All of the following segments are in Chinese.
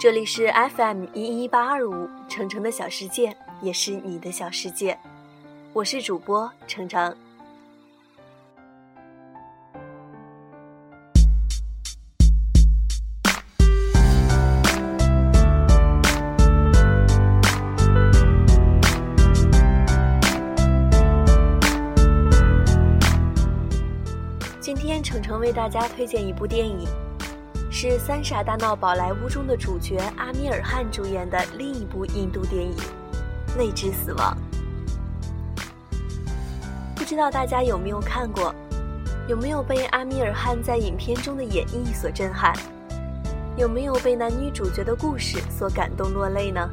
这里是 FM 一一八二五，程程的小世界，也是你的小世界。我是主播程程。今天程程为大家推荐一部电影。是《三傻大闹宝莱坞》中的主角阿米尔汗主演的另一部印度电影《未知死亡》。不知道大家有没有看过？有没有被阿米尔汗在影片中的演绎所震撼？有没有被男女主角的故事所感动落泪呢？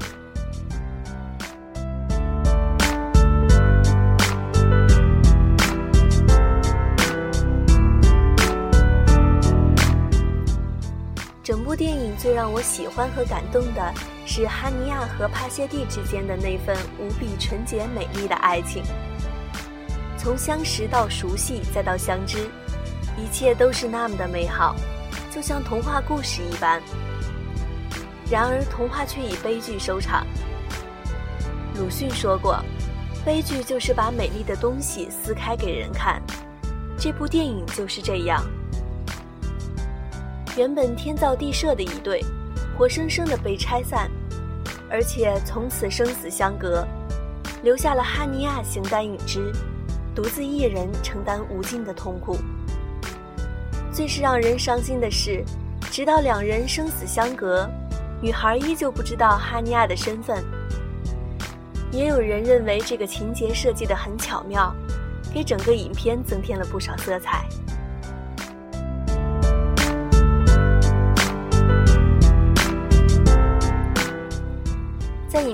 电影最让我喜欢和感动的是哈尼亚和帕谢蒂之间的那份无比纯洁美丽的爱情。从相识到熟悉再到相知，一切都是那么的美好，就像童话故事一般。然而，童话却以悲剧收场。鲁迅说过：“悲剧就是把美丽的东西撕开给人看。”这部电影就是这样。原本天造地设的一对，活生生的被拆散，而且从此生死相隔，留下了哈尼亚形单影只，独自一人承担无尽的痛苦。最是让人伤心的是，直到两人生死相隔，女孩依旧不知道哈尼亚的身份。也有人认为这个情节设计得很巧妙，给整个影片增添了不少色彩。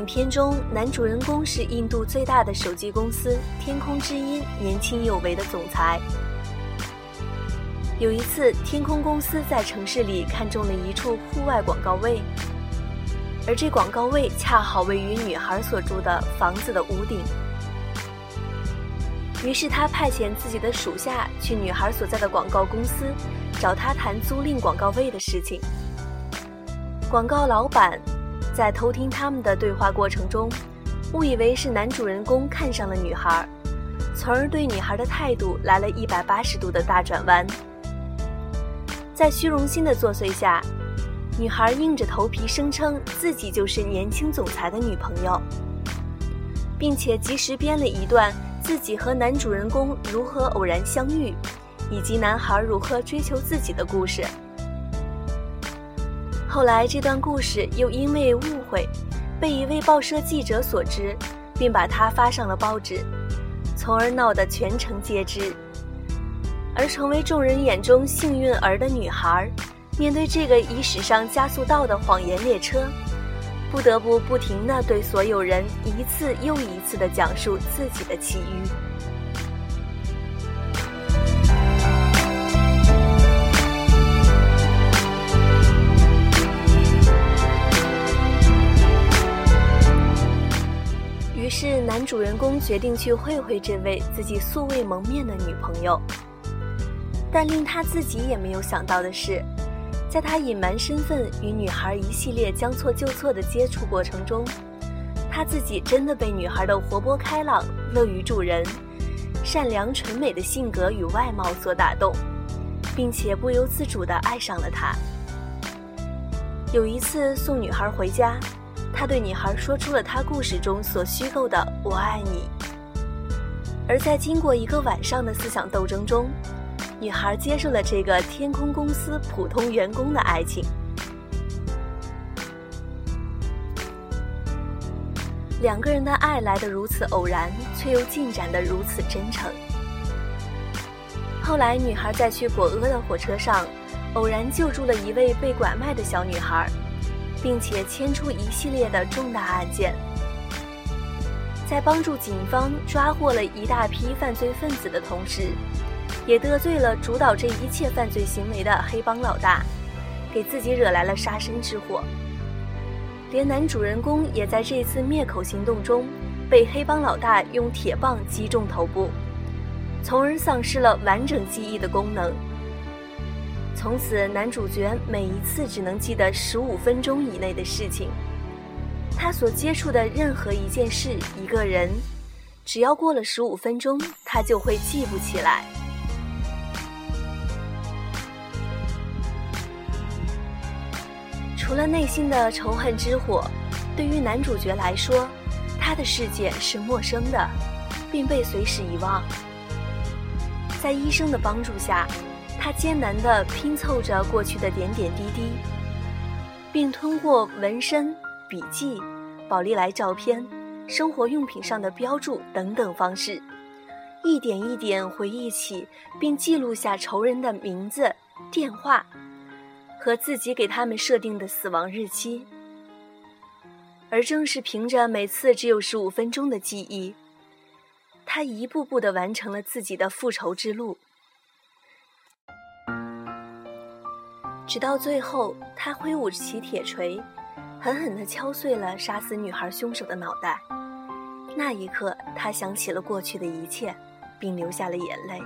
影片中，男主人公是印度最大的手机公司天空之音年轻有为的总裁。有一次，天空公司在城市里看中了一处户外广告位，而这广告位恰好位于女孩所住的房子的屋顶。于是他派遣自己的属下去女孩所在的广告公司，找他谈租赁广告位的事情。广告老板。在偷听他们的对话过程中，误以为是男主人公看上了女孩，从而对女孩的态度来了一百八十度的大转弯。在虚荣心的作祟下，女孩硬着头皮声称自己就是年轻总裁的女朋友，并且及时编了一段自己和男主人公如何偶然相遇，以及男孩如何追求自己的故事。后来，这段故事又因为误会，被一位报社记者所知，并把它发上了报纸，从而闹得全城皆知。而成为众人眼中幸运儿的女孩，面对这个以史上加速到的谎言列车，不得不不停地对所有人一次又一次地讲述自己的奇遇。主人公决定去会会这位自己素未谋面的女朋友，但令他自己也没有想到的是，在他隐瞒身份与女孩一系列将错就错的接触过程中，他自己真的被女孩的活泼开朗、乐于助人、善良纯美的性格与外貌所打动，并且不由自主地爱上了她。有一次送女孩回家。他对女孩说出了他故事中所虚构的“我爱你”，而在经过一个晚上的思想斗争中，女孩接受了这个天空公司普通员工的爱情。两个人的爱来得如此偶然，却又进展得如此真诚。后来，女孩在去果阿的火车上，偶然救助了一位被拐卖的小女孩。并且牵出一系列的重大案件，在帮助警方抓获了一大批犯罪分子的同时，也得罪了主导这一切犯罪行为的黑帮老大，给自己惹来了杀身之祸。连男主人公也在这次灭口行动中，被黑帮老大用铁棒击中头部，从而丧失了完整记忆的功能。从此，男主角每一次只能记得十五分钟以内的事情。他所接触的任何一件事、一个人，只要过了十五分钟，他就会记不起来。除了内心的仇恨之火，对于男主角来说，他的世界是陌生的，并被随时遗忘。在医生的帮助下，他艰难地拼凑着过去的点点滴滴，并通过纹身、笔记、宝丽来照片、生活用品上的标注等等方式，一点一点回忆起并记录下仇人的名字、电话。和自己给他们设定的死亡日期，而正是凭着每次只有十五分钟的记忆，他一步步地完成了自己的复仇之路，直到最后，他挥舞起铁锤，狠狠地敲碎了杀死女孩凶手的脑袋。那一刻，他想起了过去的一切，并流下了眼泪。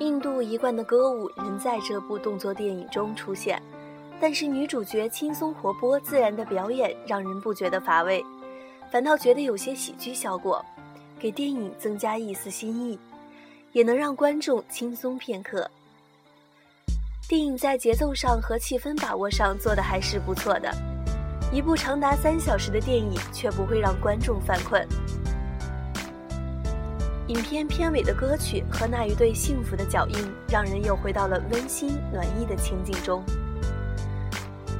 印度一贯的歌舞仍在这部动作电影中出现，但是女主角轻松活泼、自然的表演让人不觉得乏味，反倒觉得有些喜剧效果，给电影增加一丝新意，也能让观众轻松片刻。电影在节奏上和气氛把握上做的还是不错的，一部长达三小时的电影却不会让观众犯困。影片片尾的歌曲和那一对幸福的脚印，让人又回到了温馨暖意的情景中。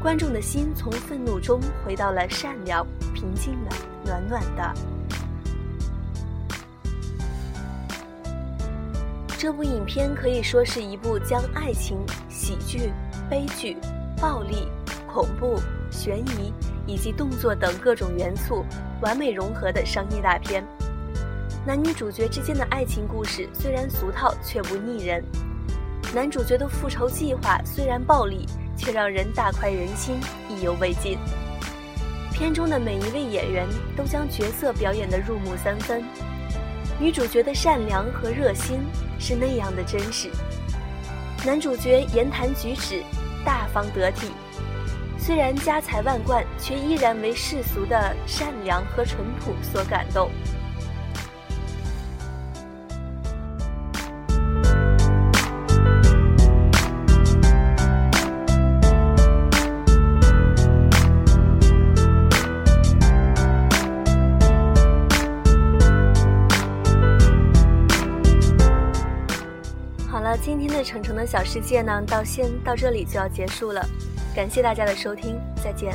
观众的心从愤怒中回到了善良、平静的、暖暖的。这部影片可以说是一部将爱情、喜剧、悲剧、暴力、恐怖、悬疑以及动作等各种元素完美融合的商业大片。男女主角之间的爱情故事虽然俗套，却不腻人。男主角的复仇计划虽然暴力，却让人大快人心，意犹未尽。片中的每一位演员都将角色表演得入木三分。女主角的善良和热心是那样的真实。男主角言谈举止大方得体，虽然家财万贯，却依然为世俗的善良和淳朴所感动。今天的程程的小世界呢，到先到这里就要结束了，感谢大家的收听，再见。